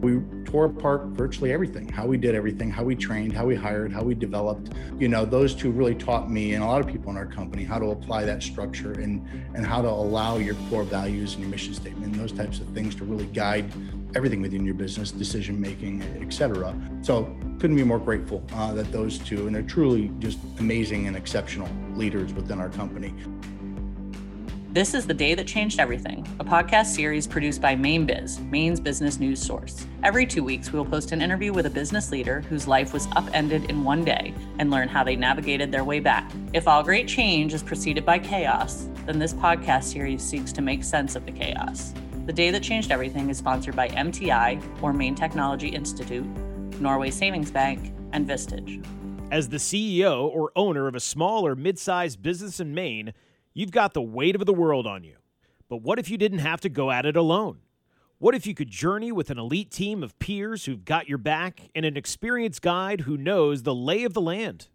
We tore apart virtually everything how we did everything, how we trained, how we hired, how we developed. You know, those two really taught me and a lot of people in our company how to apply that structure and, and how to allow your core values and your mission statement and those types of things to really guide everything within your business, decision making, etc. So couldn't be more grateful uh, that those two, and they're truly just amazing and exceptional leaders within our company. This is The Day That Changed Everything, a podcast series produced by Mainebiz, Maine's business news source. Every two weeks, we will post an interview with a business leader whose life was upended in one day and learn how they navigated their way back. If all great change is preceded by chaos, then this podcast series seeks to make sense of the chaos. The Day That Changed Everything is sponsored by MTI, or Maine Technology Institute, Norway Savings Bank, and Vistage. As the CEO or owner of a small or mid sized business in Maine, You've got the weight of the world on you. But what if you didn't have to go at it alone? What if you could journey with an elite team of peers who've got your back and an experienced guide who knows the lay of the land?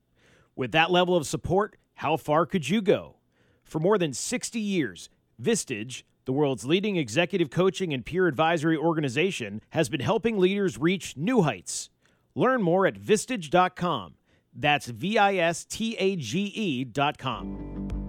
With that level of support, how far could you go? For more than 60 years, Vistage, the world's leading executive coaching and peer advisory organization, has been helping leaders reach new heights. Learn more at vistage.com. That's V I S T A G E.com.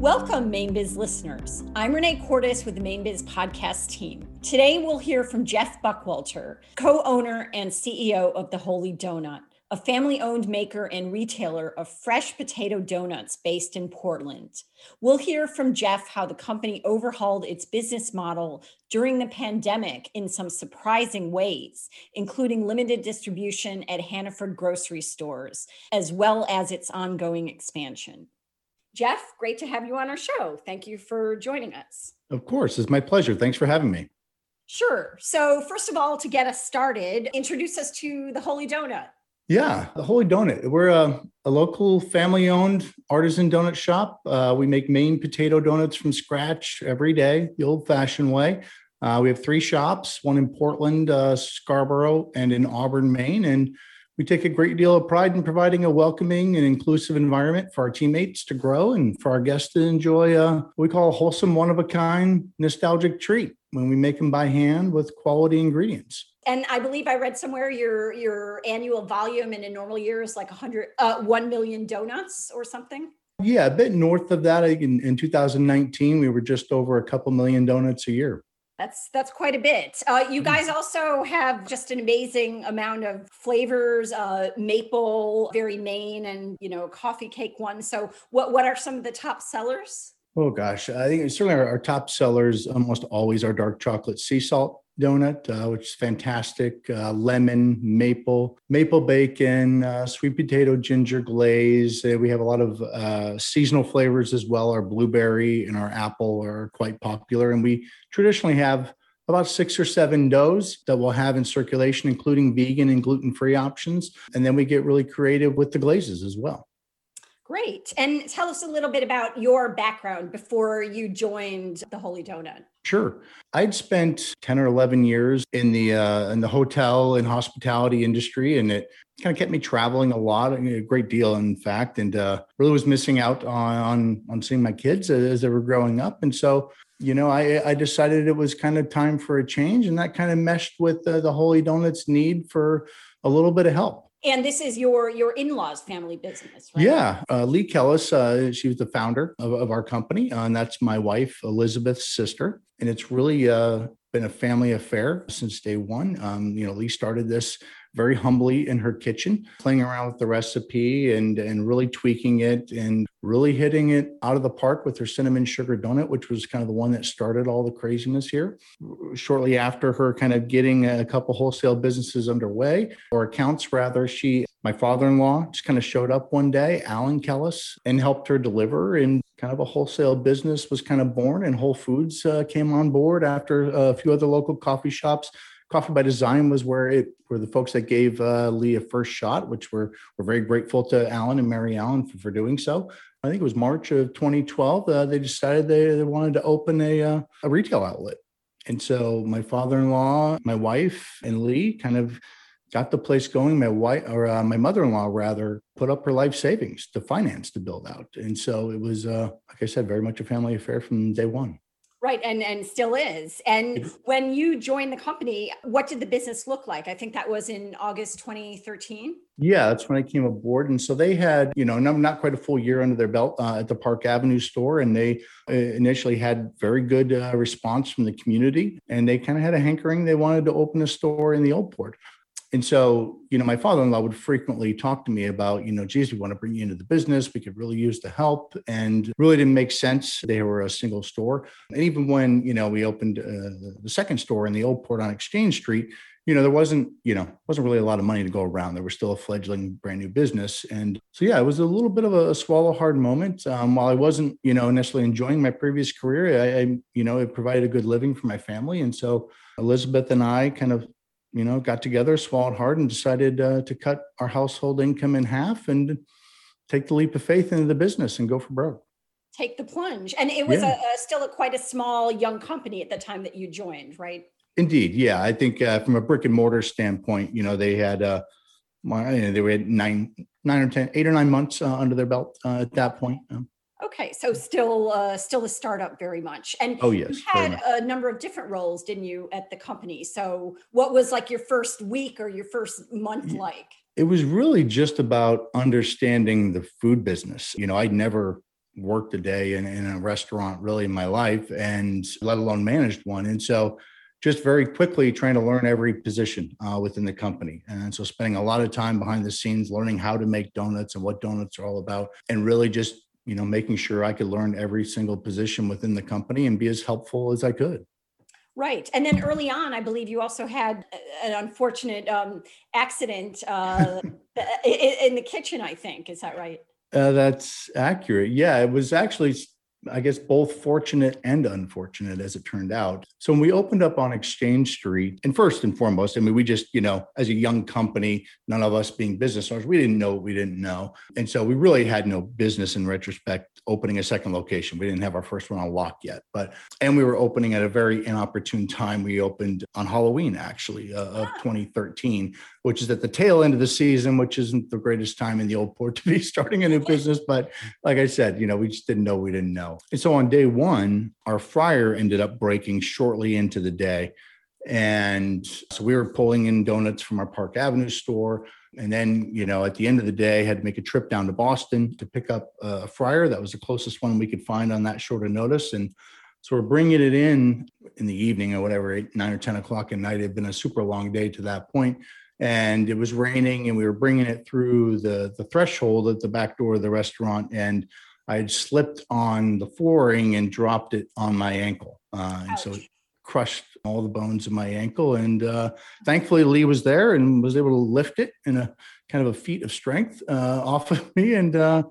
Welcome, Mainebiz listeners. I'm Renee Cordes with the Mainebiz podcast team. Today, we'll hear from Jeff Buckwalter, co owner and CEO of The Holy Donut, a family owned maker and retailer of fresh potato donuts based in Portland. We'll hear from Jeff how the company overhauled its business model during the pandemic in some surprising ways, including limited distribution at Hannaford grocery stores, as well as its ongoing expansion. Jeff, great to have you on our show. Thank you for joining us. Of course, it's my pleasure. Thanks for having me. Sure. So, first of all, to get us started, introduce us to the Holy Donut. Yeah, the Holy Donut. We're a, a local family owned artisan donut shop. Uh, we make Maine potato donuts from scratch every day, the old fashioned way. Uh, we have three shops one in Portland, uh, Scarborough, and in Auburn, Maine. And we take a great deal of pride in providing a welcoming and inclusive environment for our teammates to grow and for our guests to enjoy a, what we call a wholesome, one of a kind, nostalgic treat when we make them by hand with quality ingredients. And I believe I read somewhere your your annual volume in a normal year is like 100, uh, 1 million donuts or something. Yeah, a bit north of that. In, in 2019, we were just over a couple million donuts a year. That's that's quite a bit. Uh, you mm-hmm. guys also have just an amazing amount of flavors, uh, maple, very Maine, and you know coffee cake one. So, what what are some of the top sellers? Oh gosh, I think certainly our, our top sellers almost always are dark chocolate sea salt donut, uh, which is fantastic. Uh, lemon, maple, maple bacon, uh, sweet potato ginger glaze. Uh, we have a lot of uh, seasonal flavors as well. Our blueberry and our apple are quite popular. And we traditionally have about six or seven doughs that we'll have in circulation, including vegan and gluten free options. And then we get really creative with the glazes as well. Great. And tell us a little bit about your background before you joined the Holy Donut. Sure. I'd spent 10 or 11 years in the uh, in the hotel and hospitality industry and it kind of kept me traveling a lot, a great deal in fact, and uh, really was missing out on, on on seeing my kids as they were growing up. And so, you know, I I decided it was kind of time for a change and that kind of meshed with uh, the Holy Donuts need for a little bit of help. And this is your your in-laws family business, right? Yeah, uh, Lee Kellis, uh, she was the founder of, of our company, uh, and that's my wife Elizabeth's sister. And it's really uh, been a family affair since day one. Um, you know, Lee started this very humbly in her kitchen, playing around with the recipe and and really tweaking it and really hitting it out of the park with her cinnamon sugar donut, which was kind of the one that started all the craziness here. Shortly after her kind of getting a couple wholesale businesses underway, or accounts rather, she my father-in-law just kind of showed up one day, Alan Kellis, and helped her deliver and kind of a wholesale business was kind of born and Whole Foods uh, came on board after a few other local coffee shops Coffee by Design was where it were the folks that gave uh, Lee a first shot, which we're we're very grateful to Alan and Mary Allen for, for doing so. I think it was March of 2012. Uh, they decided they, they wanted to open a uh, a retail outlet, and so my father-in-law, my wife, and Lee kind of got the place going. My wife or uh, my mother-in-law rather put up her life savings to finance the build out, and so it was, uh, like I said, very much a family affair from day one. Right, and and still is. And when you joined the company, what did the business look like? I think that was in August 2013. Yeah, that's when I came aboard, and so they had, you know, not, not quite a full year under their belt uh, at the Park Avenue store, and they uh, initially had very good uh, response from the community, and they kind of had a hankering they wanted to open a store in the Old Port and so, you know, my father-in-law would frequently talk to me about, you know, geez, we want to bring you into the business. We could really use the help, and really didn't make sense. They were a single store, and even when you know we opened uh, the second store in the old port on Exchange Street, you know, there wasn't, you know, wasn't really a lot of money to go around. There was still a fledgling brand new business. And so, yeah, it was a little bit of a swallow hard moment. Um, while I wasn't, you know, necessarily enjoying my previous career, I, I, you know, it provided a good living for my family. And so Elizabeth and I kind of you know, got together, swallowed hard, and decided uh, to cut our household income in half and take the leap of faith into the business and go for broke. Take the plunge, and it was yeah. a, a, still a quite a small young company at the time that you joined, right? Indeed, yeah. I think uh, from a brick and mortar standpoint, you know, they had uh, they were nine, nine or ten, eight or nine months uh, under their belt uh, at that point. Um, Okay, so still uh, still a startup very much. And oh yes, you had a number of different roles, didn't you, at the company? So what was like your first week or your first month like? It was really just about understanding the food business. You know, I'd never worked a day in, in a restaurant really in my life, and let alone managed one. And so just very quickly trying to learn every position uh, within the company. And so spending a lot of time behind the scenes learning how to make donuts and what donuts are all about, and really just you know, making sure I could learn every single position within the company and be as helpful as I could. Right. And then early on, I believe you also had an unfortunate um, accident uh, in, the kitchen, I think. Is that right? Uh, that's accurate. Yeah, it was actually I guess both fortunate and unfortunate as it turned out. So when we opened up on Exchange Street, and first and foremost, I mean, we just, you know, as a young company, none of us being business owners, we didn't know what we didn't know. And so we really had no business in retrospect opening a second location. We didn't have our first one on lock yet, but, and we were opening at a very inopportune time. We opened on Halloween, actually, uh, of 2013, which is at the tail end of the season, which isn't the greatest time in the old port to be starting a new business. But like I said, you know, we just didn't know we didn't know. And so on day one, our fryer ended up breaking shortly into the day. And so we were pulling in donuts from our Park Avenue store. And then, you know, at the end of the day, had to make a trip down to Boston to pick up a fryer. That was the closest one we could find on that short of notice. And so we're bringing it in in the evening or whatever, eight, nine or 10 o'clock at night. It had been a super long day to that point and it was raining and we were bringing it through the, the threshold at the back door of the restaurant. And I had slipped on the flooring and dropped it on my ankle. Uh, and so it crushed all the bones of my ankle. And uh, thankfully, Lee was there and was able to lift it in a kind of a feat of strength uh, off of me. And uh,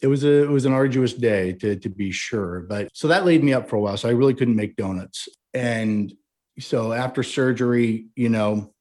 it was a it was an arduous day to to be sure. But so that laid me up for a while. So I really couldn't make donuts. And so after surgery, you know,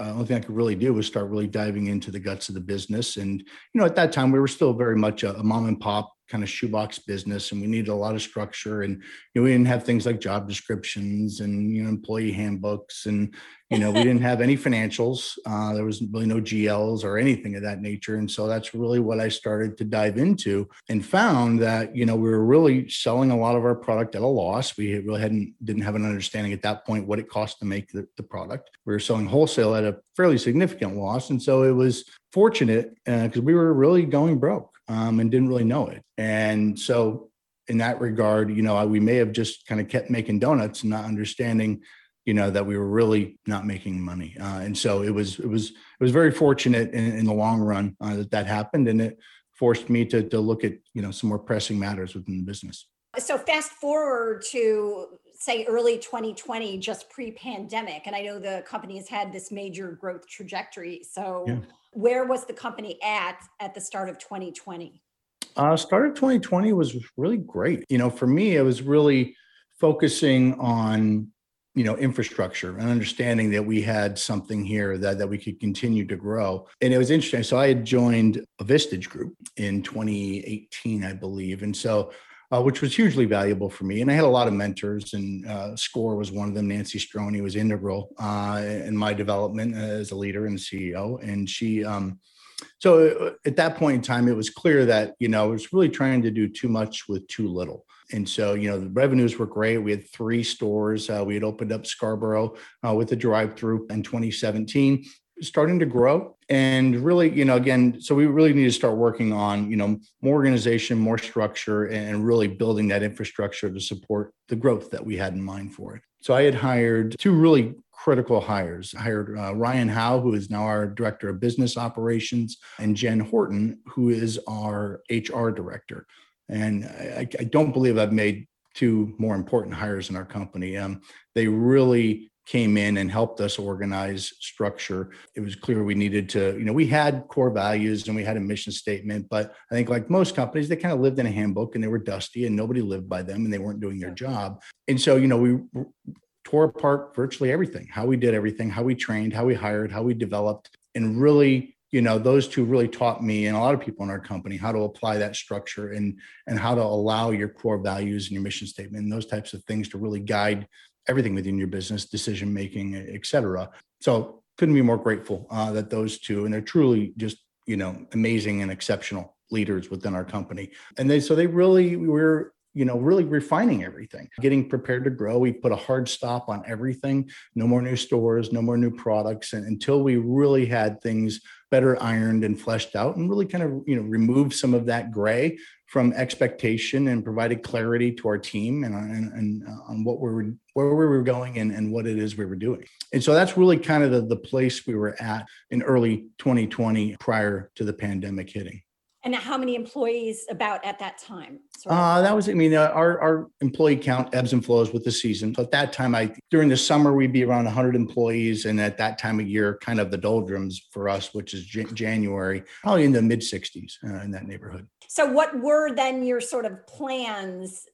uh, only thing I could really do was start really diving into the guts of the business. And you know, at that time, we were still very much a, a mom and pop kind of shoebox business and we needed a lot of structure and you know, we didn't have things like job descriptions and you know employee handbooks and you know we didn't have any financials uh, there was really no gls or anything of that nature and so that's really what i started to dive into and found that you know we were really selling a lot of our product at a loss. We really hadn't didn't have an understanding at that point what it cost to make the, the product. We were selling wholesale at a fairly significant loss and so it was fortunate because uh, we were really going broke um, and didn't really know it. And so, in that regard, you know, we may have just kind of kept making donuts and not understanding, you know, that we were really not making money. Uh, and so it was it was it was very fortunate in, in the long run uh, that that happened, and it forced me to to look at you know some more pressing matters within the business. So fast forward to say early 2020, just pre-pandemic, and I know the company has had this major growth trajectory. So. Yeah where was the company at at the start of 2020? Uh, start of 2020 was really great. You know, for me, it was really focusing on you know infrastructure and understanding that we had something here that, that we could continue to grow and it was interesting so i had joined a vistage group in 2018 i believe and so uh, which was hugely valuable for me. And I had a lot of mentors, and uh, SCORE was one of them. Nancy Stroney was integral uh, in my development as a leader and CEO. And she, um, so uh, at that point in time, it was clear that you know I was really trying to do too much with too little. And so, you know, the revenues were great. We had three stores. Uh, we had opened up Scarborough uh, with a drive through in 2017 starting to grow and really you know again so we really need to start working on you know more organization more structure and really building that infrastructure to support the growth that we had in mind for it so i had hired two really critical hires. I hired uh, Ryan Howe, who is now our director of business operations, and Jen Horton, who is our HR director. And I, I don't believe I've made two more important hires in our company. Um, they really came in and helped us organize structure. It was clear we needed to, you know, we had core values and we had a mission statement, but I think like most companies, they kind of lived in a handbook and they were dusty and nobody lived by them and they weren't doing their job. And so, you know, we tore apart virtually everything, how we did everything, how we trained, how we hired, how we developed, and really you know those two really taught me and a lot of people in our company how to apply that structure and and how to allow your core values and your mission statement and those types of things to really guide everything within your business decision making et cetera so couldn't be more grateful uh, that those two and they're truly just you know amazing and exceptional leaders within our company and they so they really we were you know, really refining everything, getting prepared to grow. We put a hard stop on everything. No more new stores, no more new products, and until we really had things better ironed and fleshed out, and really kind of you know remove some of that gray from expectation and provided clarity to our team and, and, and uh, on what we were where we were going and, and what it is we were doing. And so that's really kind of the, the place we were at in early 2020 prior to the pandemic hitting. And how many employees about at that time? Uh, that was, I mean, uh, our, our employee count ebbs and flows with the season. So at that time, I during the summer we'd be around 100 employees, and at that time of year, kind of the doldrums for us, which is J- January, probably in the mid 60s uh, in that neighborhood. So, what were then your sort of plans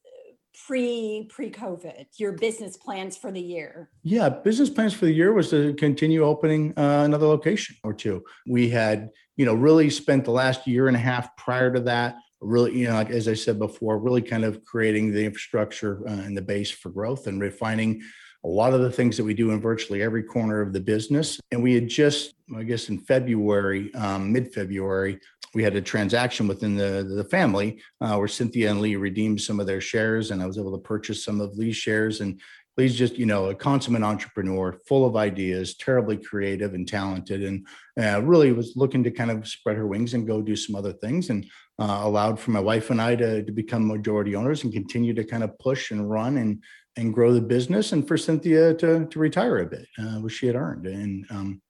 pre pre COVID, your business plans for the year? Yeah, business plans for the year was to continue opening uh, another location or two. We had, you know, really spent the last year and a half prior to that really, you know, like, as I said before, really kind of creating the infrastructure uh, and the base for growth and refining a lot of the things that we do in virtually every corner of the business. And we had just, I guess, in February, um, mid February, we had a transaction within the the family uh, where Cynthia and Lee redeemed some of their shares, and I was able to purchase some of Lee's shares. And Lee's just, you know, a consummate entrepreneur, full of ideas, terribly creative and talented, and uh, really was looking to kind of spread her wings and go do some other things. And uh, allowed for my wife and I to, to become majority owners and continue to kind of push and run and and grow the business, and for Cynthia to to retire a bit, uh, which she had earned. And um,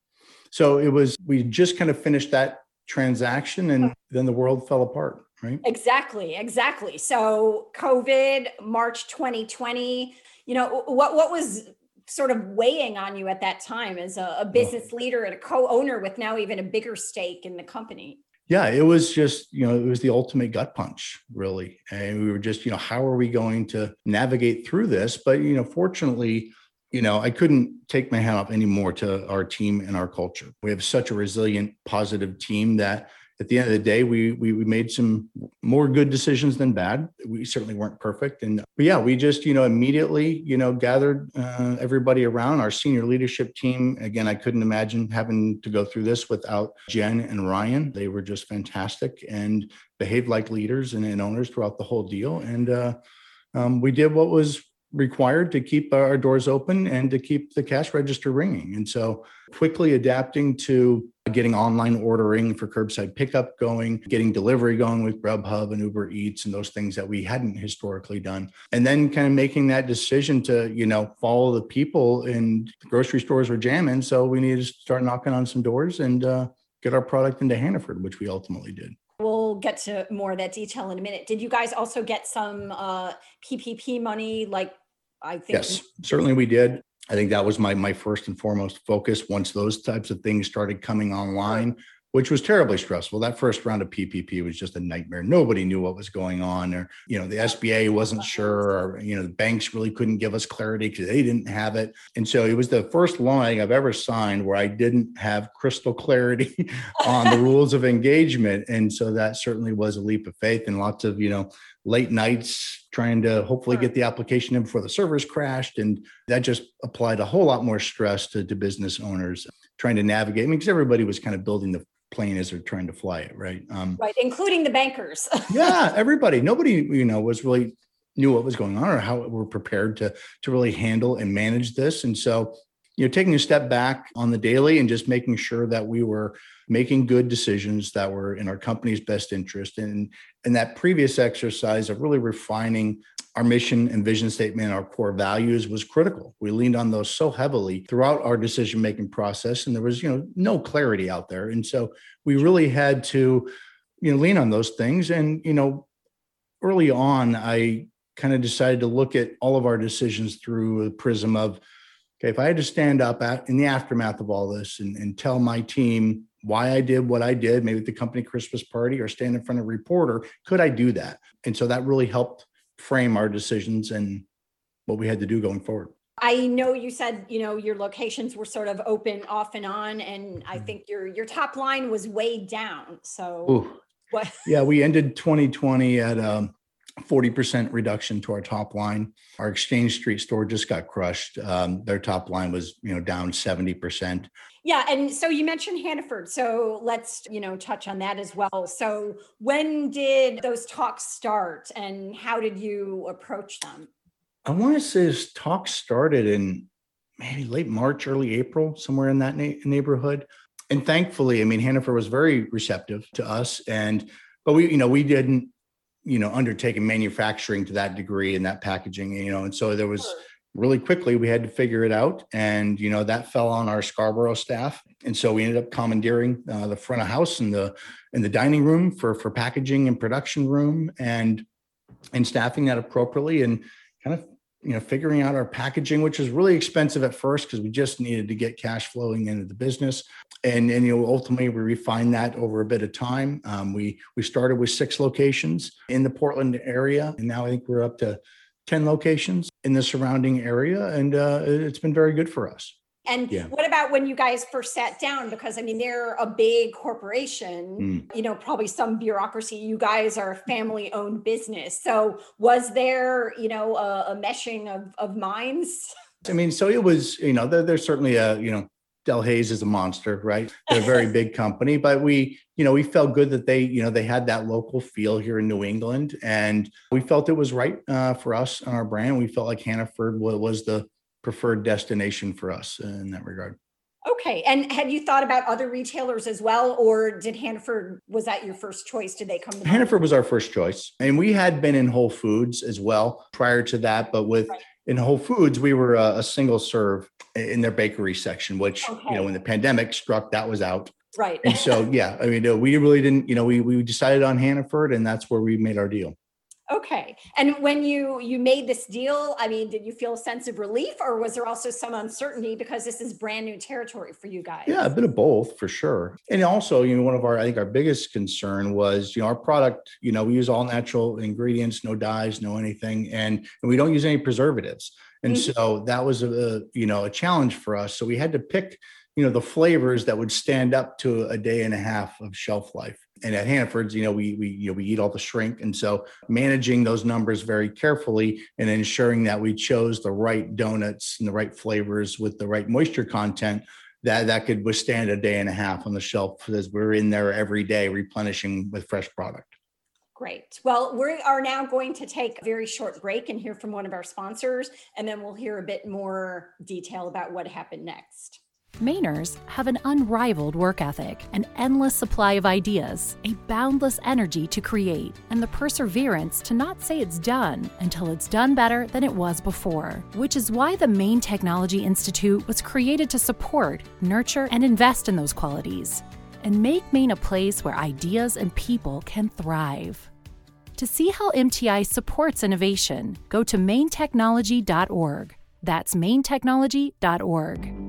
so it was. We just kind of finished that transaction and then the world fell apart right? Exactly exactly. So covid march 2020 you know what what was sort of weighing on you at that time as a, a business leader and a co-owner with now even a bigger stake in the company? Yeah it was just you know it was the ultimate gut punch really. And we were just you know how are we going to navigate through this? But you know fortunately you know, I couldn't take my hat off anymore to our team and our culture. We have such a resilient, positive team that at the end of the day, we, we we, made some more good decisions than bad. We certainly weren't perfect, and but yeah, we just you know immediately you know gathered uh, everybody around our senior leadership team. Again, I couldn't imagine having to go through this without Jen and Ryan. They were just fantastic and behaved like leaders and, and owners throughout the whole deal. And uh, um, we did what was required to keep our doors open and to keep the cash register ringing. And so quickly adapting to getting online ordering for curbside pickup going, getting delivery going with Grubhub and Uber Eats and those things that we hadn't historically done. And then kind of making that decision to, you know, follow the people and grocery stores were jamming. So we needed to start knocking on some doors and uh, get our product into Hannaford, which we ultimately did. We'll get to more of that detail in a minute. Did you guys also get some uh, PPP money? Like, I think. Yes, certainly we did. I think that was my my first and foremost focus. Once those types of things started coming online, which was terribly stressful. That first round of PPP was just a nightmare. Nobody knew what was going on, or you know, the SBA wasn't sure, or you know, the banks really couldn't give us clarity because they didn't have it. And so it was the first loan I've ever signed where I didn't have crystal clarity on the rules of engagement. And so that certainly was a leap of faith and lots of you know late nights trying to hopefully get the application in before the servers crashed. And that just applied a whole lot more stress to, to business owners trying to navigate. I mean, because everybody was kind of building the plane as they're trying to fly it, right? Um, right, including the bankers. yeah, everybody. Nobody, you know, was really knew what was going on or how we're prepared to to really handle and manage this. And so, you know, taking a step back on the daily and just making sure that we were making good decisions that were in our company's best interest. And and that previous exercise of really refining our mission and vision statement, our core values was critical. We leaned on those so heavily throughout our decision making process, and there was, you know, no clarity out there. And so we really had to, you know, lean on those things. And you know, early on, I kind of decided to look at all of our decisions through a prism of, okay, if I had to stand up at, in the aftermath of all this and, and tell my team why I did what I did, maybe at the company Christmas party or stand in front of a reporter, could I do that? And so that really helped frame our decisions and what we had to do going forward. I know you said, you know, your locations were sort of open off and on, and I Mm-hmm. think your your top line was way down. So Ooh. what Yeah, we ended 2020 at a 40% reduction to our top line. Our Exchange Street store just got crushed. Um, their top line was, you know, down 70%. Yeah, and so you mentioned Hannaford. So let's, you know, touch on that as well. So when did those talks start and how did you approach them? I want to say this talk started in maybe late March, early April, somewhere in that na- neighborhood. And thankfully, I mean, Hannaford was very receptive to us. And, but we, you know, we didn't, you know, undertake manufacturing to that degree and that packaging, you know, and so there was really quickly we had to figure it out. And, you know, that fell on our Scarborough staff. And so we ended up commandeering uh, the front of house and the, and the dining room for, for packaging and production room and, and staffing that appropriately and kind of you know figuring out our packaging which was really expensive at first because we just needed to get cash flowing into the business and and you know ultimately we refined that over a bit of time um, we we started with six locations in the portland area and now i think we're up to 10 locations in the surrounding area and uh, it's been very good for us And Yeah. what about when you guys first sat down? Because I mean, they're a big corporation, Mm. you know, probably some bureaucracy. You guys are a family owned business. So was there, you know, a, a meshing of, of minds? I mean, so it was, you know, there, there's certainly a, you know, Delhaize is a monster, right? They're a very big company, but we, you know, we felt good that they, you know, they had that local feel here in New England, and we felt it was right uh, for us and our brand. We felt like Hannaford was the preferred destination for us in that regard. Okay. And had you thought about other retailers as well? Or did Hannaford, was that your first choice? Did they come to? Hannaford was our first choice, and we had been in Whole Foods as well prior to that, but with Right. In Whole Foods, we were a, a single serve in their bakery section, which you know when the pandemic struck, that was out. Right. And so, yeah, I mean, we really didn't, you know, we we decided on Hannaford, and that's where we made our deal. Okay. And when you you made this deal, I mean, did you feel a sense of relief or was there also some uncertainty because this is brand new territory for you guys? Yeah, a bit of both for sure. And also, you know, one of our, I think, our biggest concern was, you know, our product. You know, we use all natural ingredients, no dyes, no anything, and and we don't use any preservatives. And Mhm. so that was a, you know, a challenge for us. So we had to pick, you know, the flavors that would stand up to a day and a half of shelf life. And at Hannaford's, you know, we we you know we eat all the shrink, and so managing those numbers very carefully and ensuring that we chose the right donuts and the right flavors with the right moisture content that that could withstand a day and a half on the shelf as we're in there every day replenishing with fresh product. Great. Well, we are now going to take a very short break and hear from one of our sponsors, and then we'll hear a bit more detail about what happened next. Mainers have an unrivaled work ethic, an endless supply of ideas, a boundless energy to create, and the perseverance to not say it's done until it's done better than it was before. Which is why the Maine Technology Institute was created to support, nurture, and invest in those qualities, and make Maine a place where ideas and people can thrive. To see how MTI supports innovation, go to mainetechnology.org. That's mainetechnology.org.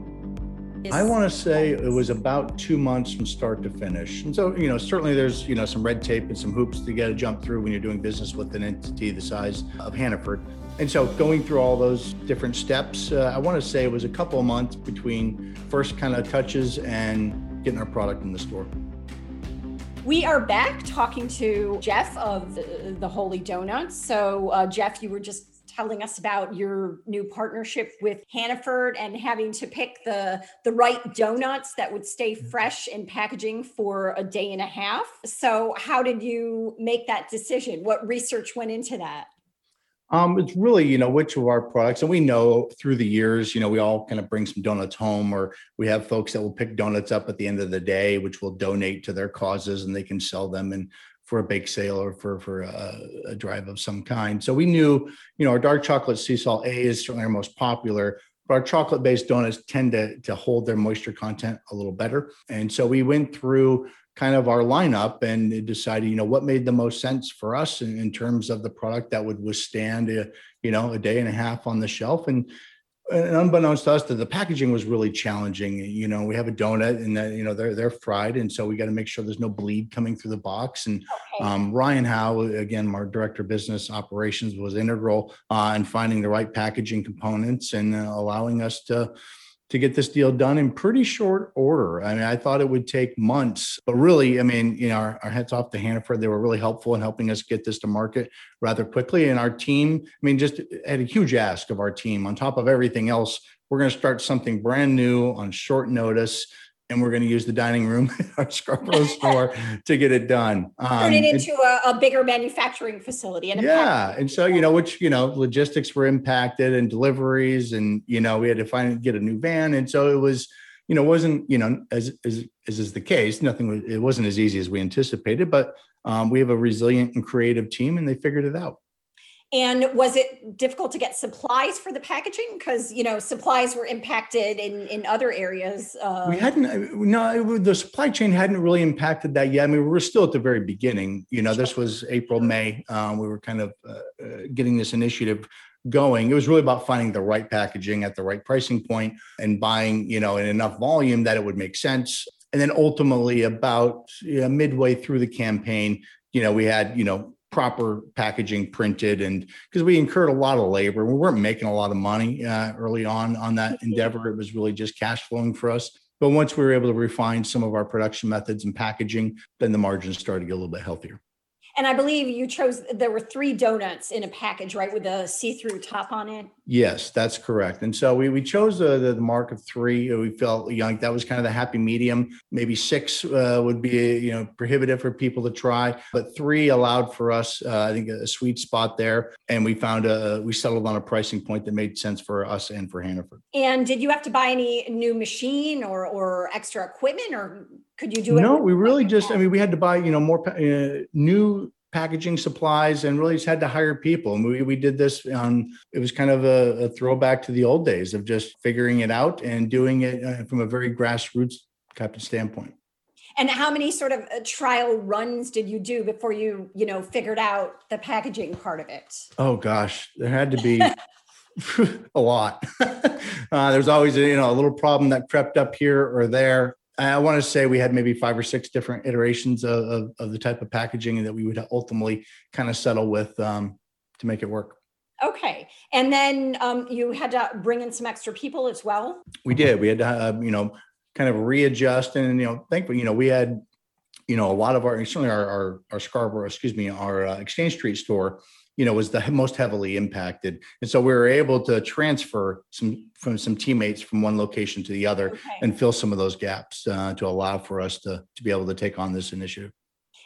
I want to say it was about two months from start to finish. And so, you know, certainly there's, you know, some red tape and some hoops to get to jump through when you're doing business with an entity the size of Hannaford. And so going through all those different steps, uh, I want to say it was a couple of months between first kind of touches and getting our product in the store. We are back talking to Jeff of the, the Holy Donuts. So, uh, Jeff, you were just telling us about your new partnership with Hannaford and having to pick the the right donuts that would stay fresh in packaging for a day and a half. So, how did you make that decision? What research went into that? Um, it's really, you know, which of our products, and we know through the years, you know, we all kind of bring some donuts home, or we have folks that will pick donuts up at the end of the day, which will donate to their causes, and they can sell them and for a bake sale or for for a, a drive of some kind. So we knew, you know, our dark chocolate sea salt A is certainly our most popular, but our chocolate based donuts tend to to hold their moisture content a little better, and so we went through kind of our lineup and decided, you know, what made the most sense for us in, in terms of the product that would withstand, a, you know, a day and a half on the shelf. And, and unbeknownst to us, that the packaging was really challenging. You know, we have a donut, and that you know they're they're fried, and so we got to make sure there's no bleed coming through the box. And okay. um, Ryan Howe, again, our director of business operations, was integral uh, in finding the right packaging components and uh, allowing us to to get this deal done in pretty short order. I mean, I thought it would take months, but really, I mean, you know, our, our heads off to Hannaford. They were really helpful in helping us get this to market rather quickly. And our team, I mean, just had a huge ask of our team. On top of everything else, we're going to start something brand new on short notice and we're going to use the dining room at our Scarborough store to get it done. Um, Turn it into a, a, bigger manufacturing facility. And yeah, and so you know, which you know, logistics were impacted and deliveries, and you know, we had to find get a new van, and so it was, you know, wasn't you know as as as is the case, nothing. It wasn't as easy as we anticipated, but um, we have a resilient and creative team, and they figured it out. And was it difficult to get supplies for the packaging? Because you know supplies were impacted in in other areas. Uh, we hadn't. Uh, no, the supply chain hadn't really impacted that yet. I mean, we were still at the very beginning. You know, this was April, May. Um, we were kind of uh, uh, getting this initiative going. It was really about finding the right packaging at the right pricing point and buying, you know, in enough volume that it would make sense. And then ultimately, about you know, midway through the campaign, you know, we had, you know, proper packaging printed and because we incurred a lot of labor we weren't making a lot of money uh, early on on that mm-hmm. endeavor it was really just cash flowing for us but once we were able to refine some of our production methods and packaging then the margins started to get a little bit healthier and I believe you chose, there were three donuts in a package, right? With a see through top on it. Yes, that's correct. And so we, we chose the, the, mark of three. We felt you know, that was kind of the happy medium. Maybe six uh, would be, you know, prohibitive for people to try, but three allowed for us, uh, I think, a sweet spot there. And we found a, we settled on a pricing point that made sense for us and for Hannaford. And did you have to buy any new machine or, or extra equipment or could you do it? No, we really just, I mean, we had to buy, you know, more uh, new packaging supplies and really just had to hire people. And we, we did this on, it was kind of a, a throwback to the old days of just figuring it out and doing it uh, from a very grassroots type of standpoint. And how many sort of uh, trial runs did you do before you, you know, figured out the packaging part of it? Oh gosh, there had to be a lot. uh, there's always you know a little problem that crept up here or there. I want to say we had maybe five or six different iterations of, of, of the type of packaging that we would ultimately kind of settle with um, to make it work. Okay. And then um, you had to bring in some extra people as well? We did. We had to, uh, you know, kind of readjust. And, you know, thankfully, you know, we had, you know, a lot of our, certainly our, our, our Scarborough, excuse me, our uh, Exchange Street store you know was the most heavily impacted and so we were able to transfer some from some teammates from one location to the other okay. and fill some of those gaps uh, to allow for us to to be able to take on this initiative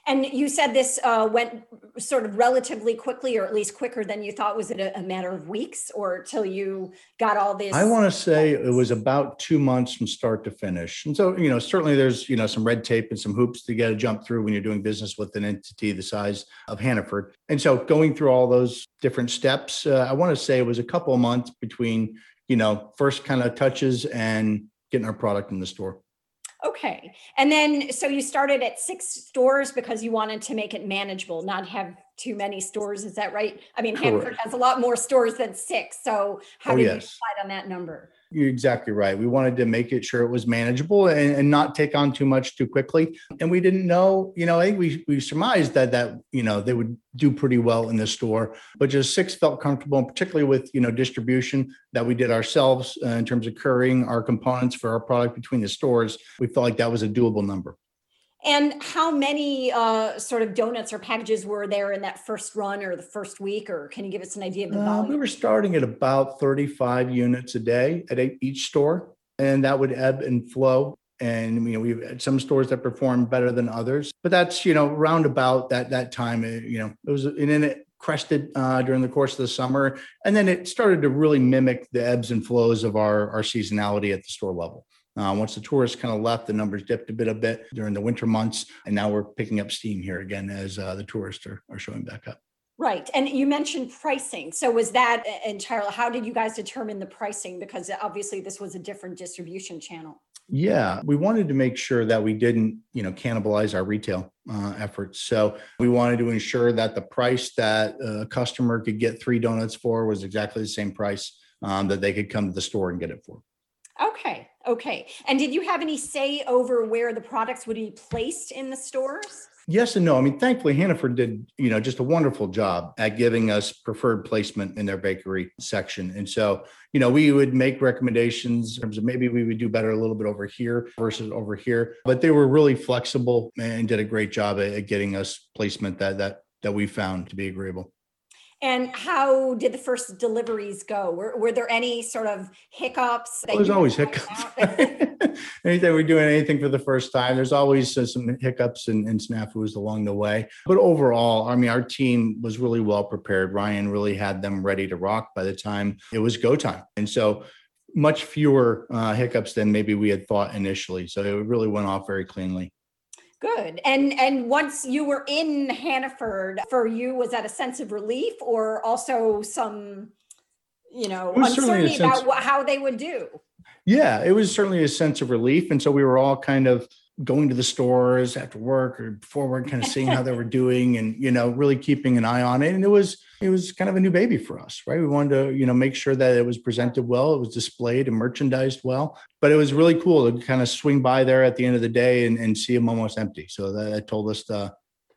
and you said this uh, went sort of relatively quickly, or at least quicker than you thought. Was it a, a matter of weeks, or till you got all this? I want to say it was about two months from start to finish. And so, you know, certainly there's you know some red tape and some hoops to get to jump through when you're doing business with an entity the size of Hannaford. And so, going through all those different steps, uh, I want to say it was a couple of months between you know first kind of touches and getting our product in the store. Okay. And then, so you started at six stores because you wanted to make it manageable, not have too many stores. Is that right? I mean, Hannaford has a lot more stores than six. So how oh, did yes. you decide on that number? You're exactly right. We wanted to make it sure it was manageable and, and, not take on too much too quickly. And we didn't know, you know, I think we, we surmised that that, you know, they would do pretty well in the store, but just six felt comfortable, and particularly with, you know, distribution that we did ourselves uh, in terms of currying our components for our product between the stores. We felt like that was a doable number. And how many uh, sort of donuts or packages were there in that first run or the first week? Or can you give us an idea of the volume? Uh, we were starting at about 35 units a day at each store, and that would ebb and flow. And you know, we've had some stores that perform better than others, but that's you know, round about that that time. You know, it was and then it crested uh, during the course of the summer. And then it started to really mimic the ebbs and flows of our, our seasonality at the store level. Uh, once the tourists kind of left, the numbers dipped a bit a bit during the winter months. And now we're picking up steam here again as uh, the tourists are, are showing back up. Right. And you mentioned pricing. So was that entirely, how did you guys determine the pricing? Because obviously this was a different distribution channel. Yeah, we wanted to make sure that we didn't, you know, cannibalize our retail uh, efforts. So we wanted to ensure that the price that a customer could get three donuts for was exactly the same price um, that they could come to the store and get it for. Okay. Okay. And did you have any say over where the products would be placed in the stores? Yes and no. I mean, thankfully, Hannaford did, you know, just a wonderful job at giving us preferred placement in their bakery section. And so, you know, we would make recommendations in terms of maybe we would do better a little bit over here versus over here. But they were really flexible and did a great job at, getting us placement that that that we found to be agreeable. And how did the first deliveries go? Were, were there any sort of hiccups? Well, there's always hiccups. Anytime we're doing anything for the first time, there's always uh, some hiccups and, and snafus along the way. But overall, I mean, our team was really well prepared. Ryan really had them ready to rock by the time it was go time. And so much fewer uh, hiccups than maybe we had thought initially. So it really went off very cleanly. Good. And and once you were in Hannaford, for you, was that a sense of relief or also some, you know, uncertainty about how they would do? Yeah, it was certainly a sense of relief. And so we were all kind of going to the stores after work or before work, kind of seeing how they were doing and, you know, really keeping an eye on it. And it was, it was kind of a new baby for us, right? We wanted to, you know, make sure that it was presented well, it was displayed and merchandised well. But it was really cool to kind of swing by there at the end of the day and, and see them almost empty. So that, that told us uh,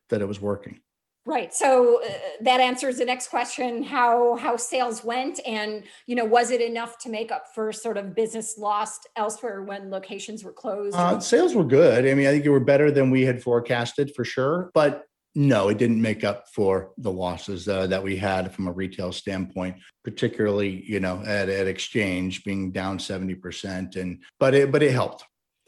that it was working. Right. So uh, that answers the next question: how how sales went, and you know, was it enough to make up for sort of business lost elsewhere when locations were closed? Uh, sales were good. I mean, I think they were better than we had forecasted for sure, but no, it didn't make up for the losses uh, that we had from a retail standpoint, particularly you know at, at exchange being down seventy percent, and but it but it helped.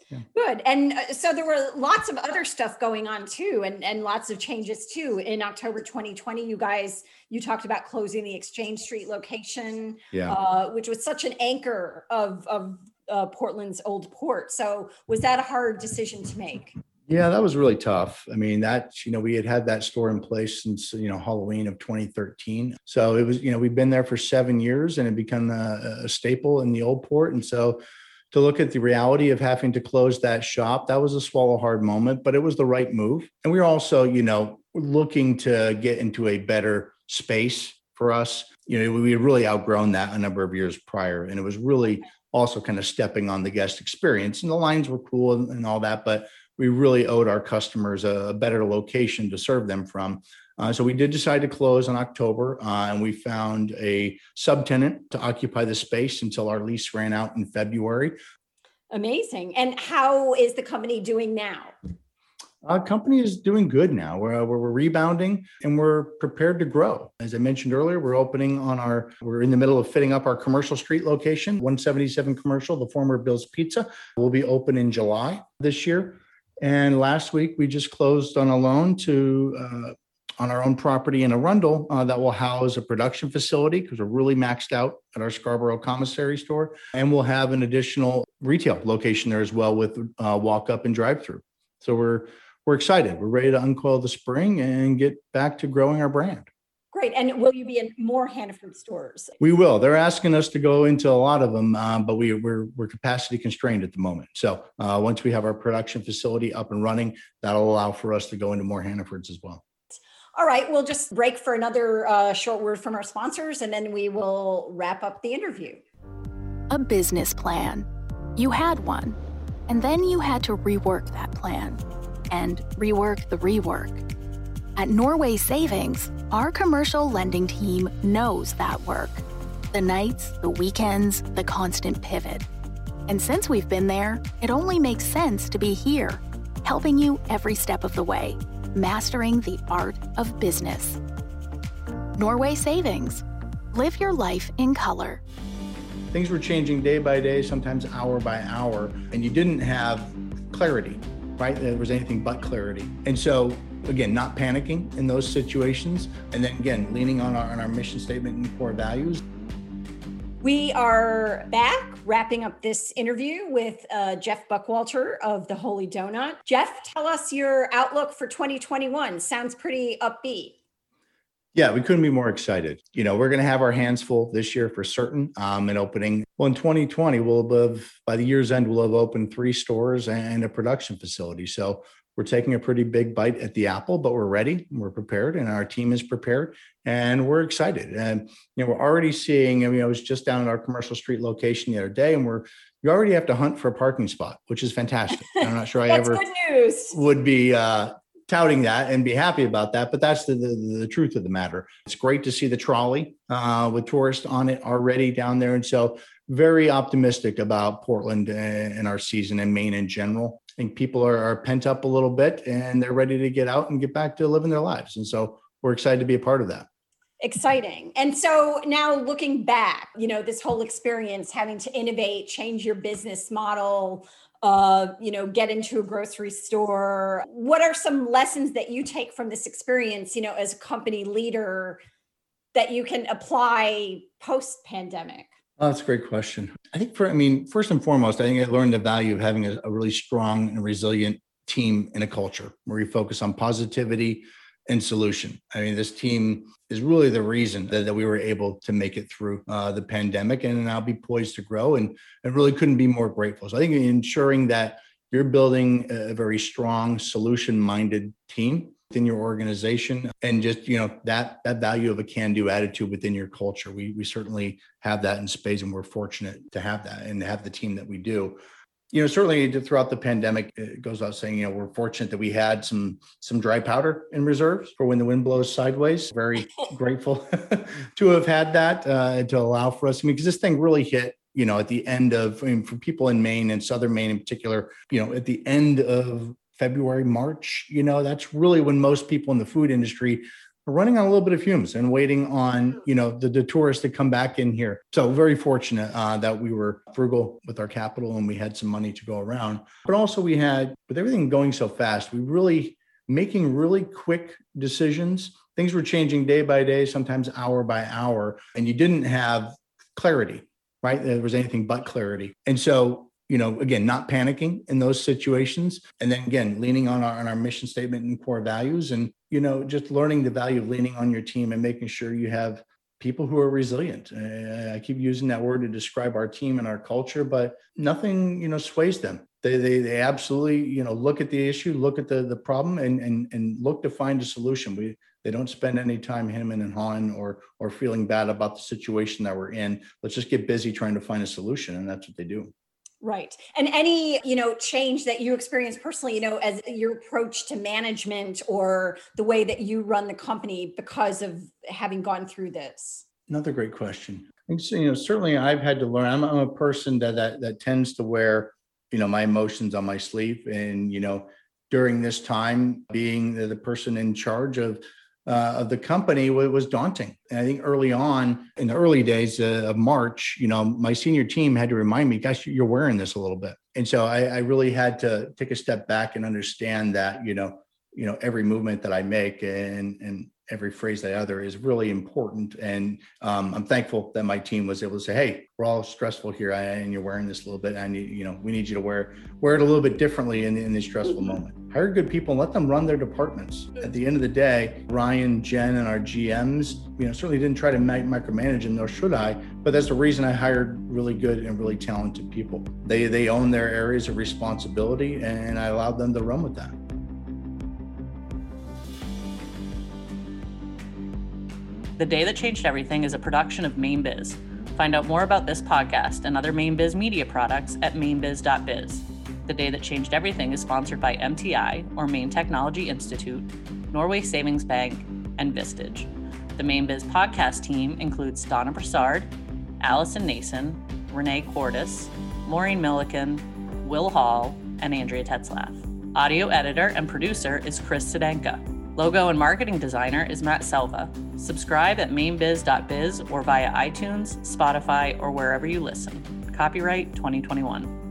Yeah. Good. And uh, so there were lots of other stuff going on too, and, and lots of changes too. In October 2020, you guys, you talked about closing the Exchange Street location, yeah. uh, which was such an anchor of, of uh, Portland's old port. So was that a hard decision to make? Yeah, that was really tough. I mean, that, you know, we had had that store in place since, you know, Halloween of 2013. So it was, you know, we've been there for seven years and it become a, a staple in the old port. And so to look at the reality of having to close that shop. That was a swallow hard moment, but it was the right move. And we were also, you know, looking to get into a better space for us. You know, we had really outgrown that a number of years prior. And it was really also kind of stepping on the guest experience. And the lines were cool and, and all that, but we really owed our customers a, a better location to serve them from. Uh, so we did decide to close in October, uh, and we found a subtenant to occupy the space until our lease ran out in February. Amazing. And how is the company doing now? Our company is doing good now. We're, we're, rebounding and we're prepared to grow. As I mentioned earlier, we're opening on our, we're in the middle of fitting up our commercial street location, 177 commercial, the former Bill's Pizza, will be open in July this year. And last week we just closed on a loan to uh, on our own property in Arundel uh, that will house a production facility because we're really maxed out at our Scarborough commissary store. And we'll have an additional retail location there as well with uh, walk up and drive through. So we're we're excited. We're ready to uncoil the spring and get back to growing our brand. Great. And will you be in more Hannaford stores? We will. They're asking us to go into a lot of them, um, but we, we're, we're capacity constrained at the moment. So uh, once we have our production facility up and running, that'll allow for us to go into more Hannafords as well. All right, we'll just break for another uh, short word from our sponsors and then we will wrap up the interview. A business plan. You had one, and then you had to rework that plan and rework the rework. At Norway Savings, our commercial lending team knows that work the nights, the weekends, the constant pivot. And since we've been there, it only makes sense to be here, helping you every step of the way Mastering the Art of Business. Norway Savings. Live your life in color. Things were changing day by day, sometimes hour by hour, and you didn't have clarity, right? There was anything but clarity. And so again, not panicking in those situations. And then again, leaning on our, on our mission statement and core values. We are back wrapping up this interview with uh, Jeff Buckwalter of the Holy Donut. Jeff, tell us your outlook for 2021. Sounds pretty upbeat. Yeah, we couldn't be more excited. You know, we're going to have our hands full this year for certain. Um, and opening well in 2020, we'll have by the year's end, we'll have opened three stores and a production facility. So we're taking a pretty big bite at the apple, but we're ready, we're prepared, and our team is prepared, and we're excited. And you know, we're already seeing. I mean, I was just down at our commercial street location the other day, and we're you already have to hunt for a parking spot, which is fantastic. I'm not sure I ever would be uh, touting that and be happy about that, but that's the, the, the truth of the matter. It's great to see the trolley uh, with tourists on it already down there, and so very optimistic about Portland and our season and Maine in general think people are, are pent up a little bit and they're ready to get out and get back to living their lives. And so we're excited to be a part of that exciting. And so now looking back, you know, this whole experience having to innovate, change your business model, uh, you know, get into a grocery store. What are some lessons that you take from this experience, you know, as a company leader that you can apply post pandemic? Oh, that's a great question. I think for, I mean, first and foremost, I think I learned the value of having a, a really strong and resilient team in a culture where you focus on positivity and solution. I mean, this team is really the reason that, that we were able to make it through uh, the pandemic and now be poised to grow. And I really couldn't be more grateful. So I think ensuring that you're building a very strong solution minded team within your organization and just you know that that value of a can do attitude within your culture. We we certainly have that in space and we're fortunate to have that and have the team that we do. You know certainly throughout the pandemic it goes without saying you know we're fortunate that we had some some dry powder in reserves for when the wind blows sideways. Very grateful to have had that uh, to allow for us. I mean, because this thing really hit you know at the end of I mean, for people in maine and southern maine in particular you know at the end of February, March, you know, that's really when most people in the food industry are running on a little bit of fumes and waiting on, you know, the, the tourists to come back in here. So very fortunate uh, that we were frugal with our capital and we had some money to go around. But also we had, with everything going so fast, we really making really quick decisions. Things were changing day by day, sometimes hour by hour, and you didn't have clarity, right? There was anything but clarity. And so you know, again, not panicking in those situations. And then again, leaning on our, on our mission statement and core values and, you know, just learning the value of leaning on your team and making sure you have people who are resilient. Eh, I keep using that word to describe our team and our culture, but nothing, you know, sways them. They, they, they absolutely, you know, look at the issue, look at the, the problem and, and, and look to find a solution. We, they don't spend any time hemming and hawing or, or feeling bad about the situation that we're in. Let's just get busy trying to find a solution. And that's what they do. Right. And any, you know, change that you experience personally, you know, as your approach to management or the way that you run the company because of having gone through this? Another great question. You know, certainly I've had to learn. I'm, I'm a person that, that that tends to wear, you know, my emotions on my sleeve. And, you know, during this time, being the, the person in charge of uh, of the company was daunting. And I think early on, in the early days uh, of March, you know, my senior team had to remind me, "Gosh, you're wearing this a little bit." And so I, I really had to take a step back and understand that, you know, you know, every movement that I make and and every phrase that I utter is really important. And um, I'm thankful that my team was able to say, "Hey, we're all stressful here, and you're wearing this a little bit. I need, you know, we need you to wear wear it a little bit differently in, in this stressful mm-hmm. moment." Hire good people and let them run their departments. At the end of the day, Ryan, Jen, and our GMs, you know, certainly didn't try to micromanage them, nor should I. But that's the reason I hired really good and really talented people. They they own their areas of responsibility, and I allowed them to run with that. The Day That Changed Everything is a production of Mainebiz. Find out more about this podcast and other Mainebiz media products at mainebiz.biz. The Day That Changed Everything is sponsored by MTI, or Maine Technology Institute, Norway Savings Bank, and Vistage. The Mainebiz podcast team includes Donna Broussard, Allison Nason, Renee Cordes, Maureen Milliken, Will Hall, and Andrea Tetzlaff. Audio editor and producer is Chris Sedenka. Logo and marketing designer is Matt Selva. Subscribe at mainebiz.biz or via iTunes, Spotify, or wherever you listen. Copyright 2021.